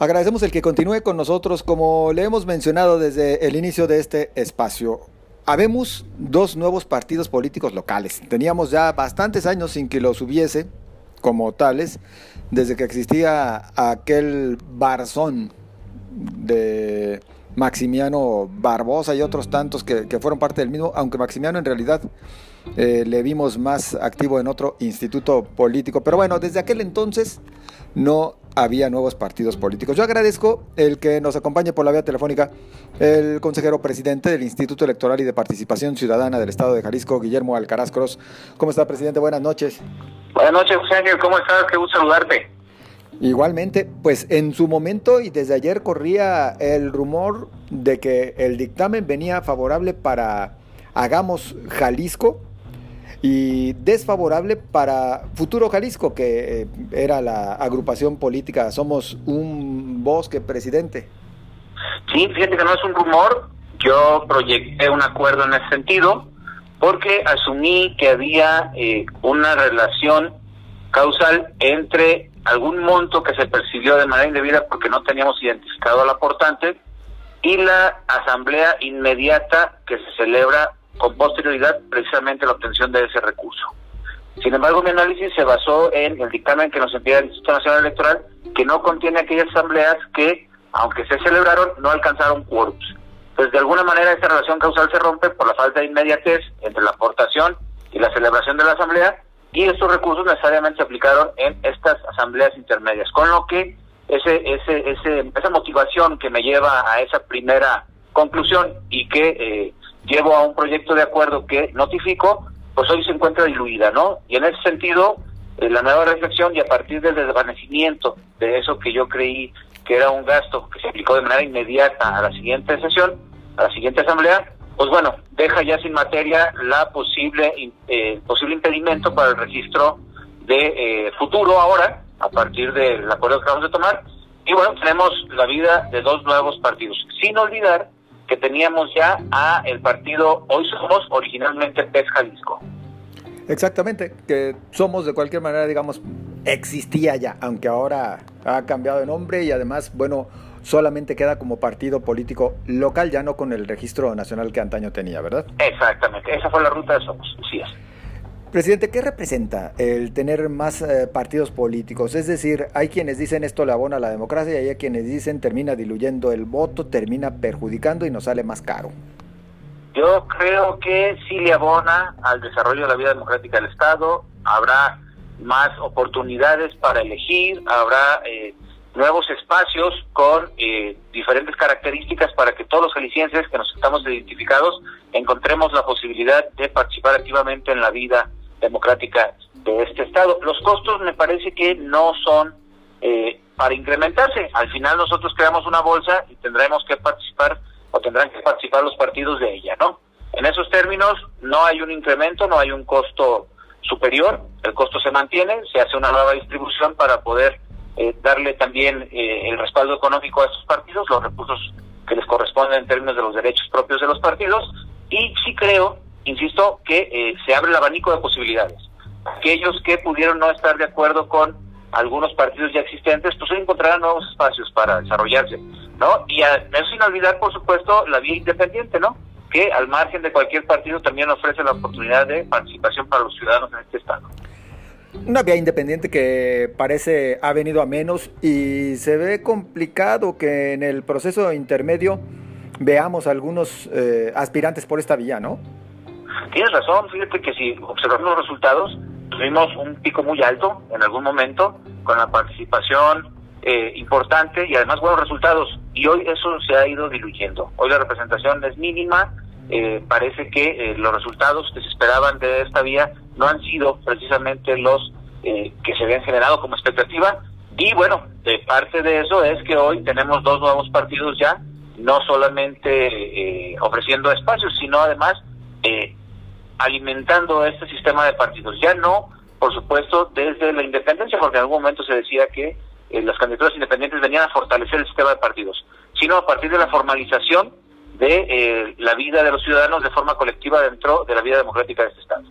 Agradecemos el que continúe con nosotros, como le hemos mencionado desde el inicio de este espacio. Habemos dos nuevos partidos políticos locales. Teníamos ya bastantes años sin que los hubiese como tales, desde que existía aquel barzón de Maximiano Barbosa y otros tantos que, fueron parte del mismo, aunque Maximiano en realidad eh, le vimos más activo en otro instituto político. Pero bueno, desde aquel entonces no había nuevos partidos políticos. Yo agradezco el que nos acompañe por la vía telefónica el consejero presidente del Instituto Electoral y de Participación Ciudadana del Estado de Jalisco, Guillermo Alcaraz Cross. ¿Cómo está, presidente? Buenas noches. Buenas noches, José Ángel. ¿Cómo estás? Qué gusto saludarte. Igualmente, pues en su momento y desde ayer corría el rumor de que el dictamen venía favorable para Hagamos Jalisco y desfavorable para Futuro Jalisco, que eh, era la agrupación política Somos un Bosque Presidente. Sí, fíjate que no es un rumor, yo proyecté un acuerdo en ese sentido porque asumí que había eh, una relación causal entre algún monto que se percibió de manera indebida porque no teníamos identificado al aportante y la asamblea inmediata que se celebra con posterioridad precisamente la obtención de ese recurso. Sin embargo, mi análisis se basó en el dictamen que nos envía el Instituto Nacional Electoral, que no contiene aquellas asambleas que, aunque se celebraron, no alcanzaron quórums. Pues de alguna manera esta relación causal se rompe por la falta de inmediatez entre la aportación y la celebración de la asamblea, y estos recursos necesariamente se aplicaron en estas asambleas intermedias, con lo que ese, ese, ese, esa motivación que me lleva a esa primera conclusión y que eh, llevo a un proyecto de acuerdo que notifico, pues hoy se encuentra diluida, ¿no? Y en ese sentido, eh, la nueva reflexión y a partir del desvanecimiento de eso que yo creí que era un gasto que se aplicó de manera inmediata a la siguiente sesión, a la siguiente asamblea, pues bueno, deja ya sin materia la posible eh, posible impedimento para el registro de eh, futuro ahora, a partir del acuerdo que vamos a tomar. Y bueno, tenemos la vida de dos nuevos partidos, sin olvidar que teníamos ya a el partido Hoy Somos, originalmente PES Jalisco. Exactamente, que Somos de cualquier manera, digamos, existía ya, aunque ahora ha cambiado de nombre y además, bueno, solamente queda como partido político local, ya no con el registro nacional que antaño tenía, ¿verdad? Exactamente, esa fue la ruta de Somos, sí es. Presidente, ¿qué representa el tener más eh, partidos políticos? Es decir, hay quienes dicen esto le abona a la democracia y hay quienes dicen termina diluyendo el voto, termina perjudicando y nos sale más caro. Yo creo que sí le abona al desarrollo de la vida democrática del Estado, habrá más oportunidades para elegir, habrá eh, nuevos espacios con eh, diferentes características para que todos los jaliscienses que nos estamos identificados encontremos la posibilidad de participar activamente en la vida democrática de este Estado. Los costos me parece que no son eh, para incrementarse. Al final nosotros creamos una bolsa y tendremos que participar o tendrán que participar los partidos de ella, ¿no? En esos términos no hay un incremento, no hay un costo superior, el costo se mantiene, se hace una nueva distribución para poder eh, darle también eh, el respaldo económico a estos partidos, los recursos que les corresponden en términos de los derechos propios de los partidos, y sí creo insisto, que eh, se abre el abanico de posibilidades. Aquellos que pudieron no estar de acuerdo con algunos partidos ya existentes, pues encontrarán nuevos espacios para desarrollarse, ¿no? Y eso sin olvidar, por supuesto, la vía independiente, ¿no? Que al margen de cualquier partido también ofrece la oportunidad de participación para los ciudadanos en este Estado. Una vía independiente que parece ha venido a menos y se ve complicado que en el proceso intermedio veamos algunos eh, aspirantes por esta vía, ¿no? Tienes razón, fíjate que si observamos los resultados, tuvimos un pico muy alto en algún momento, con la participación eh, importante y además buenos resultados. Y hoy eso se ha ido diluyendo. Hoy la representación es mínima. Eh, parece que eh, los resultados que se esperaban de esta vía no han sido precisamente los que se habían generado como expectativa. Y bueno, de parte de eso es que hoy tenemos dos nuevos partidos ya, no solamente ofreciendo espacios, sino además eh, alimentando este sistema de partidos. Ya no, por supuesto, desde la independencia, porque en algún momento se decía que eh, las candidaturas independientes venían a fortalecer el sistema de partidos, sino a partir de la formalización de eh, la vida de los ciudadanos de forma colectiva dentro de la vida democrática de este Estado.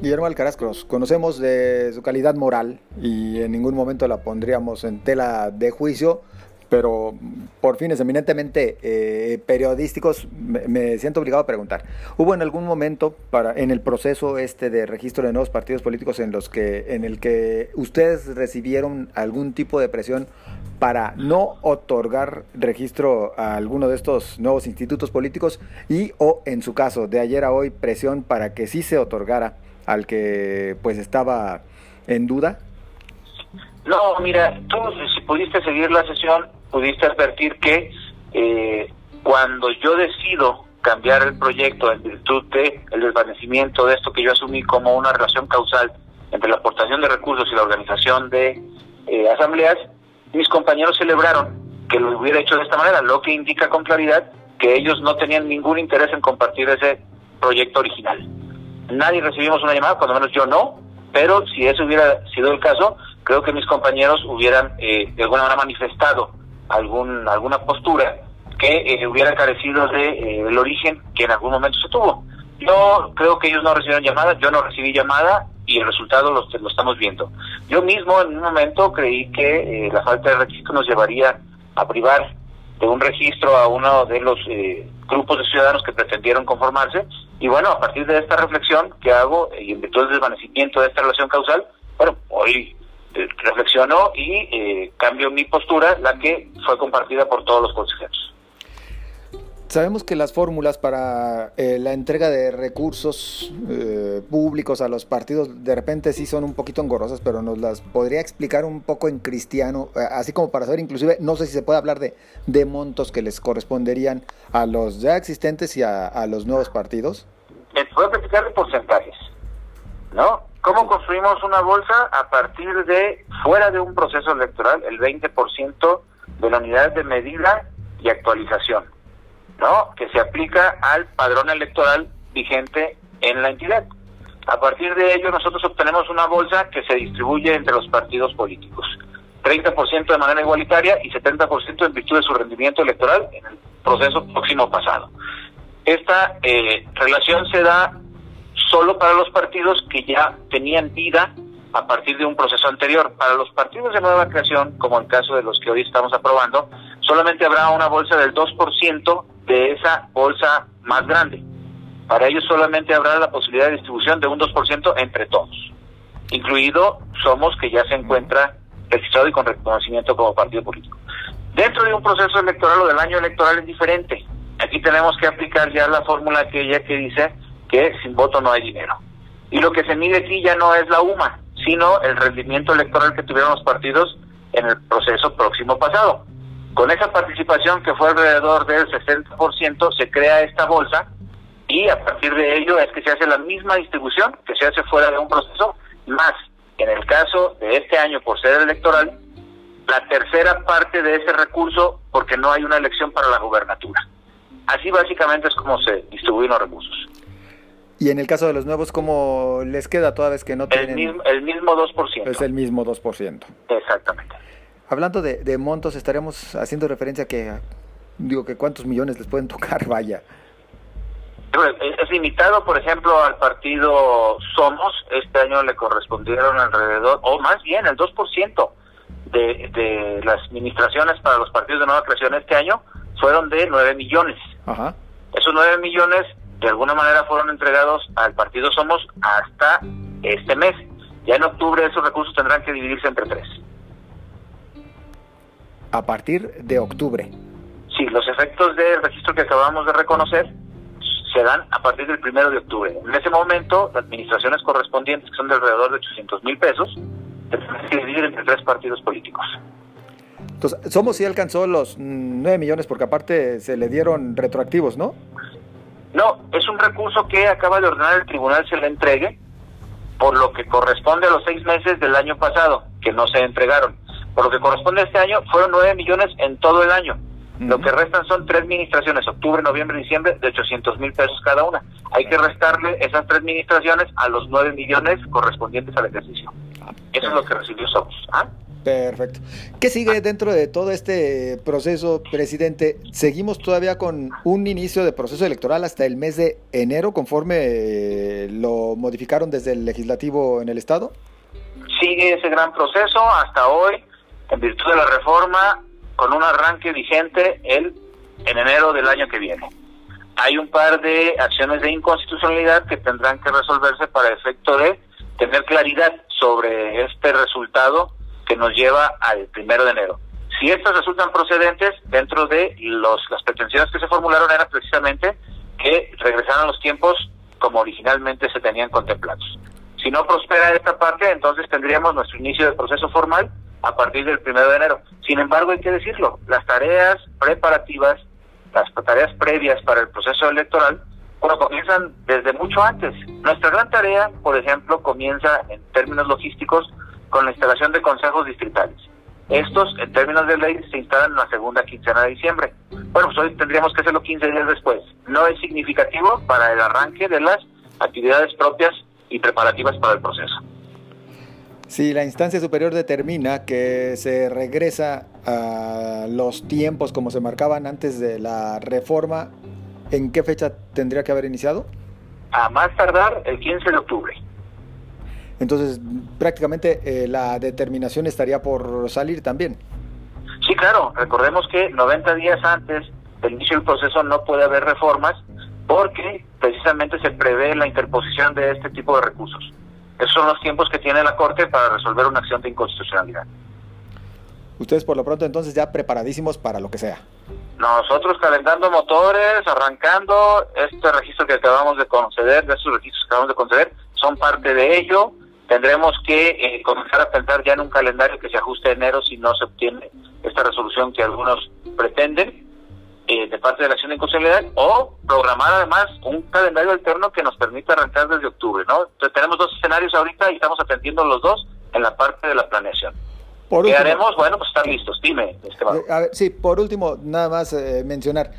Guillermo Alcaraz Cruz, conocemos de su calidad moral y en ningún momento la pondríamos en tela de juicio, pero por fines eminentemente eh, periodísticos me, siento obligado a preguntar. ¿Hubo en algún momento para en el proceso este de registro de nuevos partidos políticos en los que en el que ustedes recibieron algún tipo de presión para no otorgar registro a alguno de estos nuevos institutos políticos y o en su caso de ayer a hoy presión para que sí se otorgara al que pues estaba en duda? No, mira, tú si pudiste seguir la sesión pudiste advertir que eh, cuando yo decido cambiar el proyecto en virtud de el desvanecimiento de esto que yo asumí como una relación causal entre la aportación de recursos y la organización de eh, asambleas, mis compañeros celebraron que lo hubiera hecho de esta manera, lo que indica con claridad que ellos no tenían ningún interés en compartir ese proyecto original. Nadie recibimos una llamada, cuando menos yo no, pero si eso hubiera sido el caso, creo que mis compañeros hubieran eh, de alguna manera manifestado algún, alguna postura que eh, hubiera carecido de eh, el origen que en algún momento se tuvo. Yo creo que ellos no recibieron llamada, yo no recibí llamada y el resultado lo, lo estamos viendo. Yo mismo en un momento creí que eh, la falta de registro nos llevaría a privar de un registro a uno de los grupos de ciudadanos que pretendieron conformarse y bueno, a partir de esta reflexión que hago y en virtud del desvanecimiento de esta relación causal, bueno, hoy reflexionó y eh, cambió mi postura, la que fue compartida por todos los consejeros. Sabemos que las fórmulas para eh, la entrega de recursos eh, públicos a los partidos de repente sí son un poquito engorrosas, pero nos las podría explicar un poco en cristiano, así como para saber, inclusive, no sé si se puede hablar de, de montos que les corresponderían a los ya existentes y a, a los nuevos partidos. Les puedo explicar de porcentajes, ¿no? ¿Cómo construimos una bolsa? A partir de, fuera de un proceso electoral, el 20% de la unidad de medida y actualización, ¿no? Que se aplica al padrón electoral vigente en la entidad. A partir de ello, nosotros obtenemos una bolsa que se distribuye entre los partidos políticos. 30% de manera igualitaria y 70% en virtud de su rendimiento electoral en el proceso próximo pasado. Esta eh, relación se da solo para los partidos que ya tenían vida a partir de un proceso anterior. Para los partidos de nueva creación, como el caso de los que hoy estamos aprobando, solamente habrá una bolsa del 2% de esa bolsa más grande. Para ellos solamente habrá la posibilidad de distribución de un 2% entre todos, incluido Somos, que ya se encuentra registrado y con reconocimiento como partido político. Dentro de un proceso electoral o del año electoral es diferente. Aquí tenemos que aplicar ya la fórmula aquella que dice que sin voto no hay dinero. Y lo que se mide aquí ya no es la UMA, sino el rendimiento electoral que tuvieron los partidos en el proceso próximo pasado. Con esa participación que fue alrededor del 60%, se crea esta bolsa y a partir de ello es que se hace la misma distribución que se hace fuera de un proceso, más en el caso de este año por ser electoral, la tercera parte de ese recurso porque no hay una elección para la gubernatura. Así básicamente es como se distribuyen los recursos. Y en el caso de los nuevos, ¿cómo les queda toda vez que no tienen...? El mismo, el mismo 2%. Es el mismo 2%. Exactamente. Hablando de, de montos, estaremos haciendo referencia a que, digo, que cuántos millones les pueden tocar, vaya. Es limitado, por ejemplo, al partido Somos, este año le correspondieron alrededor, o más bien el 2% de, de las administraciones para los partidos de nueva creación este año fueron de 9 millones. Ajá. Esos 9 millones de alguna manera fueron entregados al partido Somos hasta este mes. Ya en octubre esos recursos tendrán que dividirse entre tres. A partir de octubre. Sí, los efectos del registro que acabamos de reconocer se dan a partir del primero de octubre. En ese momento, las administraciones correspondientes, que son de alrededor de 800 mil pesos, tendrán que dividir entre tres partidos políticos. Entonces, Somos sí alcanzó los 9 millones porque aparte se le dieron retroactivos, ¿no? No, es un recurso que acaba de ordenar el tribunal se le entregue por lo que corresponde a los seis meses del año pasado, que no se entregaron. Por lo que corresponde a este año, fueron nueve millones en todo el año. Lo que restan son tres administraciones, octubre, noviembre, diciembre, de 800 mil pesos cada una. Hay que restarle esas tres administraciones a los nueve millones correspondientes al ejercicio. Ah, Eso es lo que recibió Somos. ¿ah? Perfecto. ¿Qué sigue dentro de todo este proceso, presidente? ¿Seguimos todavía con un inicio de proceso electoral hasta el mes de enero, conforme eh, lo modificaron desde el legislativo en el Estado? Sigue ese gran proceso hasta hoy, en virtud de la reforma, con un arranque vigente el, en enero del año que viene. Hay un par de acciones de inconstitucionalidad que tendrán que resolverse para efecto de tener claridad sobre este resultado que nos lleva al primero de enero. Si estas resultan procedentes, dentro de los, las pretensiones que se formularon era precisamente que regresaran los tiempos como originalmente se tenían contemplados. Si no prospera esta parte, entonces tendríamos nuestro inicio de proceso formal a partir del primero de enero. Sin embargo, hay que decirlo, las tareas preparativas, las tareas previas para el proceso electoral, bueno, comienzan desde mucho antes. Nuestra gran tarea, por ejemplo, comienza en términos logísticos con la instalación de consejos distritales. Estos, en términos de ley, se instalan en la segunda quincena de diciembre. Bueno, pues hoy tendríamos que hacerlo 15 días después. No es significativo para el arranque de las actividades propias y preparativas para el proceso. Si la instancia superior determina que se regresa a los tiempos como se marcaban antes de la reforma, ¿en qué fecha tendría que haber iniciado? A más tardar el 15 de octubre. Entonces, prácticamente eh, la determinación estaría por salir también. Sí, claro. Recordemos que 90 días antes del inicio del proceso no puede haber reformas porque precisamente se prevé la interposición de este tipo de recursos. Esos son los tiempos que tiene la Corte para resolver una acción de inconstitucionalidad. Ustedes por lo pronto entonces ya preparadísimos para lo que sea. Nosotros calentando motores, arrancando este registro que acabamos de conceder, de estos registros que acabamos de conceder, son parte de ello tendremos que eh, comenzar a pensar ya en un calendario que se ajuste a enero si no se obtiene esta resolución que algunos pretenden eh, de parte de la acción de inconstitucionalidad o programar además un calendario alterno que nos permita arrancar desde octubre, ¿no? Entonces tenemos dos escenarios ahorita y estamos atendiendo los dos en la parte de la planeación. ¿Qué haremos? Bueno, pues estar listos. Dime, Esteban. Eh, a ver, sí, por último, nada más mencionar.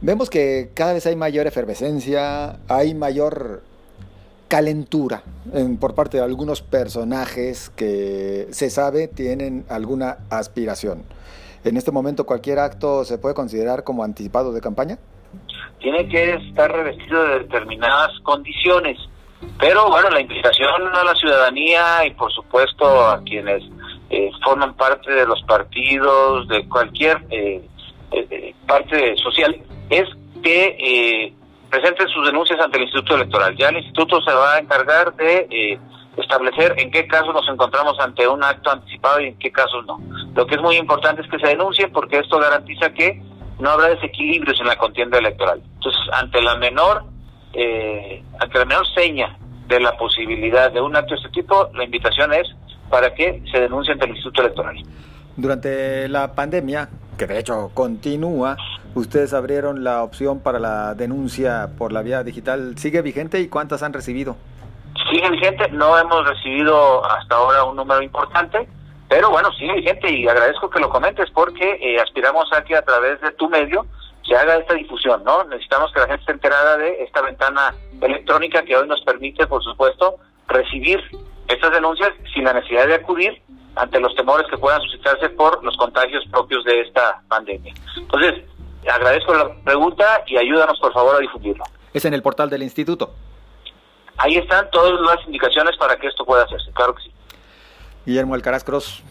Vemos que cada vez hay mayor efervescencia, hay mayor calentura por parte de algunos personajes que se sabe tienen alguna aspiración. ¿En este momento cualquier acto se puede considerar como anticipado de campaña? Tiene que estar revestido de determinadas condiciones, pero bueno, la invitación a la ciudadanía y por supuesto a quienes eh, forman parte de los partidos, de cualquier eh, eh, parte social, es que presenten sus denuncias ante el Instituto Electoral. Ya el Instituto se va a encargar de eh, establecer en qué casos nos encontramos ante un acto anticipado y en qué casos no. Lo que es muy importante es que se denuncien porque esto garantiza que no habrá desequilibrios en la contienda electoral. Entonces, ante la menor, eh, ante la menor seña de la posibilidad de un acto de este tipo, la invitación es para que se denuncie ante el Instituto Electoral. Durante la pandemia, que de hecho continúa, ustedes abrieron la opción para la denuncia por la vía digital. ¿Sigue vigente y cuántas han recibido? Sigue vigente, no hemos recibido hasta ahora un número importante, pero bueno, sigue vigente y agradezco que lo comentes porque eh, aspiramos a que a través de tu medio se haga esta difusión, ¿no? Necesitamos que la gente esté enterada de esta ventana electrónica que hoy nos permite, por supuesto, recibir estas denuncias sin la necesidad de acudir ante los temores que puedan suscitarse por los contagios propios de esta pandemia. Entonces, agradezco la pregunta y ayúdanos por favor a difundirlo. ¿Es en el portal del instituto? Ahí están todas las indicaciones para que esto pueda hacerse, claro que sí. Guillermo Alcaraz Cross,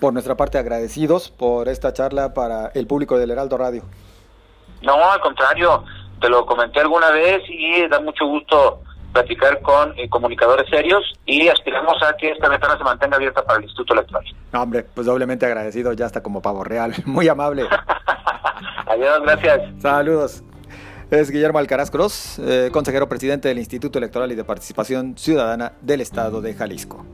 por nuestra parte agradecidos por esta charla para el público del Heraldo Radio. No, al contrario, te lo comenté alguna vez y da mucho gusto platicar con eh, comunicadores serios y aspiramos a que esta ventana se mantenga abierta para el Instituto Electoral. No, hombre, pues doblemente agradecido, ya está como pavo real. Muy amable. Adiós, gracias. Saludos. Es Guillermo Alcaraz Cross, eh, consejero presidente del Instituto Electoral y de Participación Ciudadana del Estado de Jalisco.